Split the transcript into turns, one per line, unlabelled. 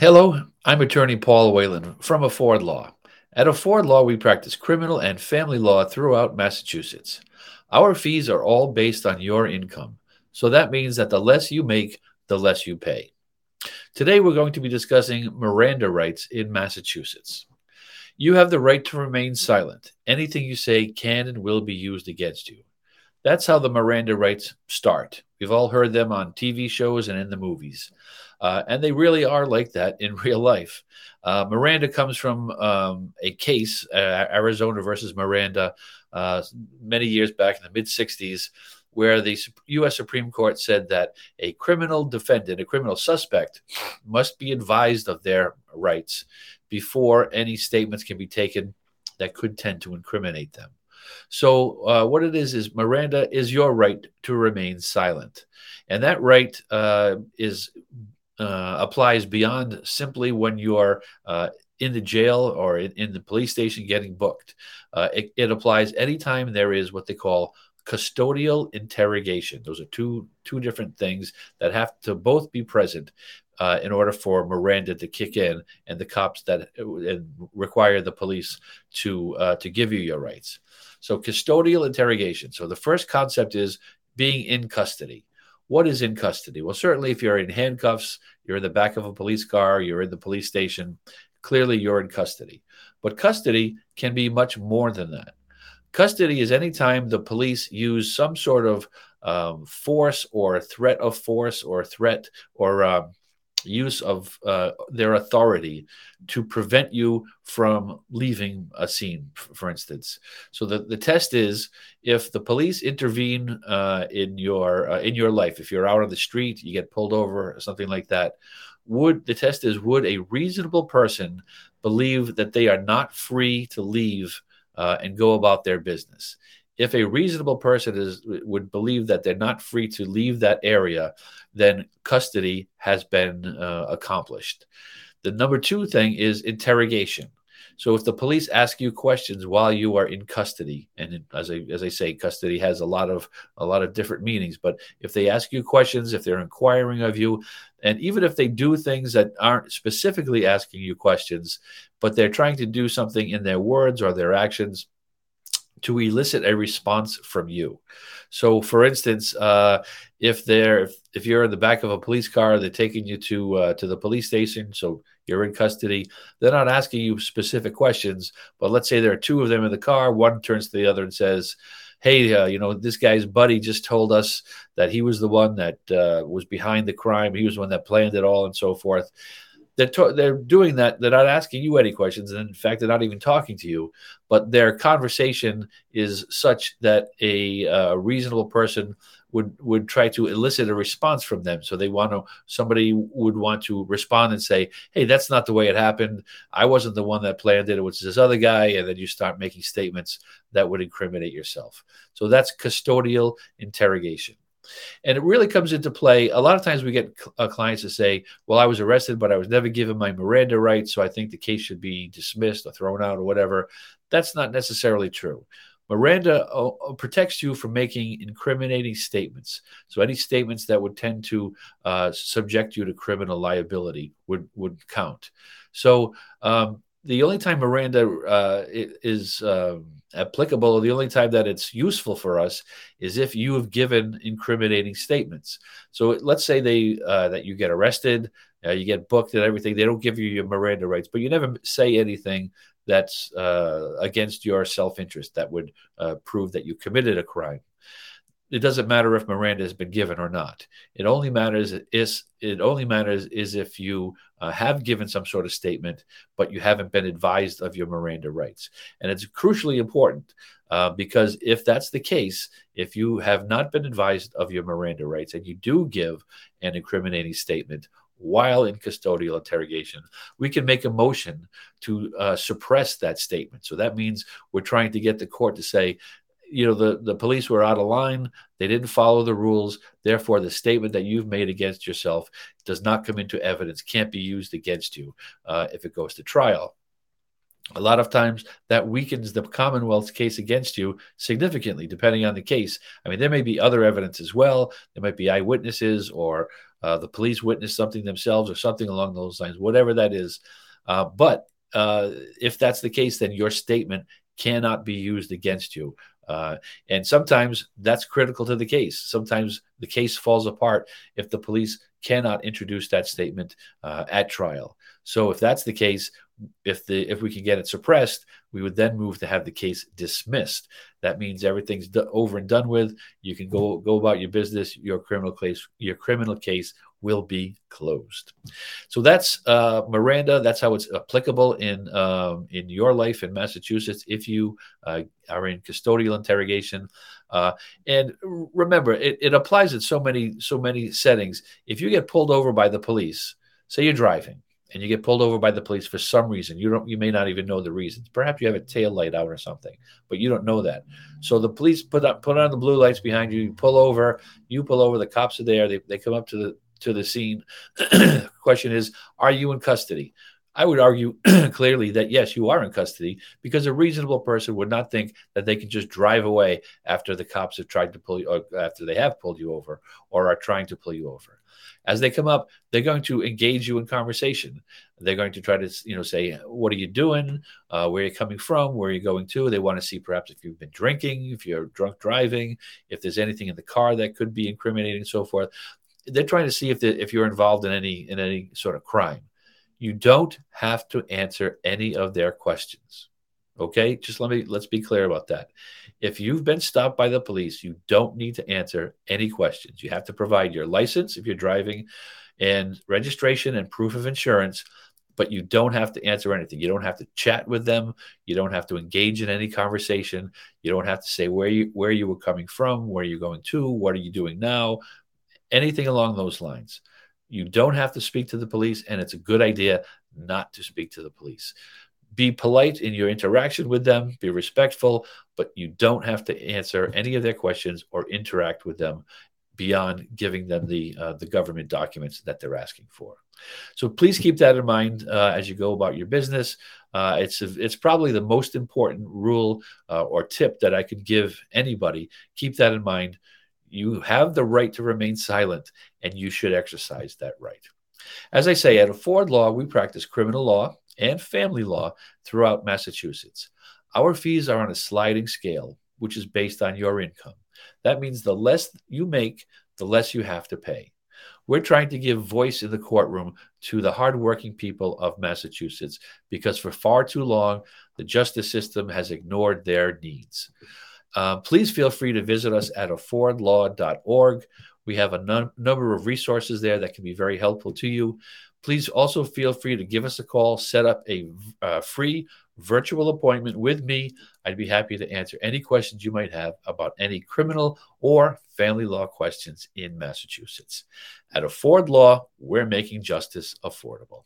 Hello, I'm attorney Paul Whalen from Afford Law. At Afford Law, we practice criminal and family law throughout Massachusetts. Our fees are all based on your income, so that means that the less you make, the less you pay. Today, we're going to be discussing Miranda rights in Massachusetts. You have the right to remain silent. Anything you say can and will be used against you. That's how the Miranda rights start. We've all heard them on TV shows and in the movies. Uh, and they really are like that in real life. Uh, Miranda comes from um, a case, uh, Arizona versus Miranda, uh, many years back in the mid 60s, where the U.S. Supreme Court said that a criminal defendant, a criminal suspect, must be advised of their rights before any statements can be taken that could tend to incriminate them. So, uh, what it is is Miranda is your right to remain silent, and that right uh, is uh, applies beyond simply when you are uh, in the jail or in, in, the police station getting booked. Uh, it, it, applies anytime there is what they call custodial interrogation. Those are two two different things that have to both be present uh, in order for Miranda to kick in and the cops that require the police to uh, to give you your rights. So custodial interrogation. So the first concept is being in custody. What is in custody? Well, certainly if you're in handcuffs, you're in the back of a police car, you're in the police station, clearly you're in custody. But custody can be much more than that. Custody is anytime the police use some sort of um, force or threat of force or threat or um, use of uh, their authority to prevent you from leaving a scene, for instance. So the, the test is if the police intervene uh, in your uh, in your life, if you're out on the street, you get pulled over, something like that. Would the test is would a reasonable person believe that they are not free to leave uh, and go about their business? If a reasonable person is would believe that they're not free to leave that area, then custody has been uh, accomplished. The number two thing is interrogation. So if the police ask you questions while you are in custody, and as I as I say, custody has a lot of a lot of different meanings. But if they ask you questions, if they're inquiring of you, and even if they do things that aren't specifically asking you questions, but they're trying to do something in their words or their actions to elicit a response from you. So, for instance, uh, if they're if, if, you're in the back of a police car, they're taking you to uh, to the police station, so you're in custody. They're not asking you specific questions, but let's say there are two of them in the car. One turns to the other and says, "Hey, uh, you know, this guy's buddy just told us that he was the one that uh, was behind the crime. He was the one that planned it all, and so forth." They're to- they're doing that. They're not asking you any questions, and in fact, they're not even talking to you. But their conversation is such that a uh, reasonable person would would try to elicit a response from them. So they want to somebody would want to respond and say, "Hey, that's not the way it happened. I wasn't the one that planned it. It was this other guy." And then you start making statements that would incriminate yourself. So that's custodial interrogation. And it really comes into play. A lot of times we get uh, clients to say, Well, I was arrested, but I was never given my Miranda rights. So I think the case should be dismissed or thrown out or whatever. That's not necessarily true. Miranda uh, uh protects you from making incriminating statements. So any statements that would tend to uh, subject you to criminal liability would would count. So um, the only time Miranda uh, is um, applicable, the only time that it's useful for us is if you have given incriminating statements. So let's say they uh, that you get arrested, uh, you get booked and everything. They don't give you your Miranda rights, but you never say anything that's uh, against your self interest that would uh, prove that you committed a crime it doesn't matter if Miranda has been given or not. It only matters is it only matters is if you uh, have given some sort of statement, but you haven't been advised of your Miranda rights, and it's crucially important uh, because if that's the case, if you have not been advised of your Miranda rights and you do give an incriminating statement while in custodial interrogation, we can make a motion to uh, suppress that statement. So that means we're trying to get the court to say, you know the the police were out of line. They didn't follow the rules. Therefore the statement that you've made against yourself does not come into evidence can't be used against you uh, if it goes to trial. A lot of times that weakens the commonwealth's case against you significantly depending on the case. I mean there may be other evidence as well. There might be eyewitnesses or uh, the police witnessed something themselves or something along those lines, whatever that is. Uh, but uh, if that's the case, then your statement cannot be used against you. Uh, and sometimes that's critical to the case. Sometimes the case falls apart if the police cannot introduce that statement uh, at trial. So if that's the case, if the if we can get it suppressed, we would then move to have the case dismissed. That means everything's over and done with. You can go go about your business. Your criminal case your criminal case will be closed. So that's uh, Miranda. That's how it's applicable in um, in your life in Massachusetts if you uh, are in custodial interrogation. Uh, and remember, it, it applies in so many so many settings. If you get pulled over by the police, say you're driving and you get pulled over by the police for some reason you don't you may not even know the reasons perhaps you have a tail light out or something but you don't know that so the police put up put on the blue lights behind you you pull over you pull over the cops are there they, they come up to the to the scene. question is, are you in custody? I would argue clearly that yes, you are in custody because a reasonable person would not think that they can just drive away after the cops have tried to pull you, or after they have pulled you over, or are trying to pull you over. As they come up, they're going to engage you in conversation. They're going to try to, you know, say, "What are you doing? Uh, where are you coming from? Where are you going to?" They want to see perhaps if you've been drinking, if you're drunk driving, if there's anything in the car that could be incriminating, and so forth they're trying to see if the, if you're involved in any in any sort of crime. You don't have to answer any of their questions. Okay, just let me let's be clear about that. If you've been stopped by the police, you don't need to answer any questions. You have to provide your license if you're driving and registration and proof of insurance, but you don't have to answer anything. You don't have to chat with them. You don't have to engage in any conversation. You don't have to say where you where you were coming from, where you're going to, what are you doing now, anything along those lines. You don't have to speak to the police, and it's a good idea not to speak to the police. Be polite in your interaction with them, be respectful, but you don't have to answer any of their questions or interact with them beyond giving them the uh, the government documents that they're asking for. So please keep that in mind uh, as you go about your business. Uh, it's it's probably the most important rule uh, or tip that I could give anybody. Keep that in mind. You have the right to remain silent, and you should exercise that right. As I say, at Afford Law, we practice criminal law and family law throughout Massachusetts. Our fees are on a sliding scale, which is based on your income. That means the less you make, the less you have to pay. We're trying to give voice in the courtroom to the hardworking people of Massachusetts because for far too long, the justice system has ignored their needs. Uh, please feel free to visit us at affordlaw.org. We have a num- number of resources there that can be very helpful to you. Please also feel free to give us a call, set up a uh, free virtual appointment with me. I'd be happy to answer any questions you might have about any criminal or family law questions in Massachusetts. At Afford Law, we're making justice affordable.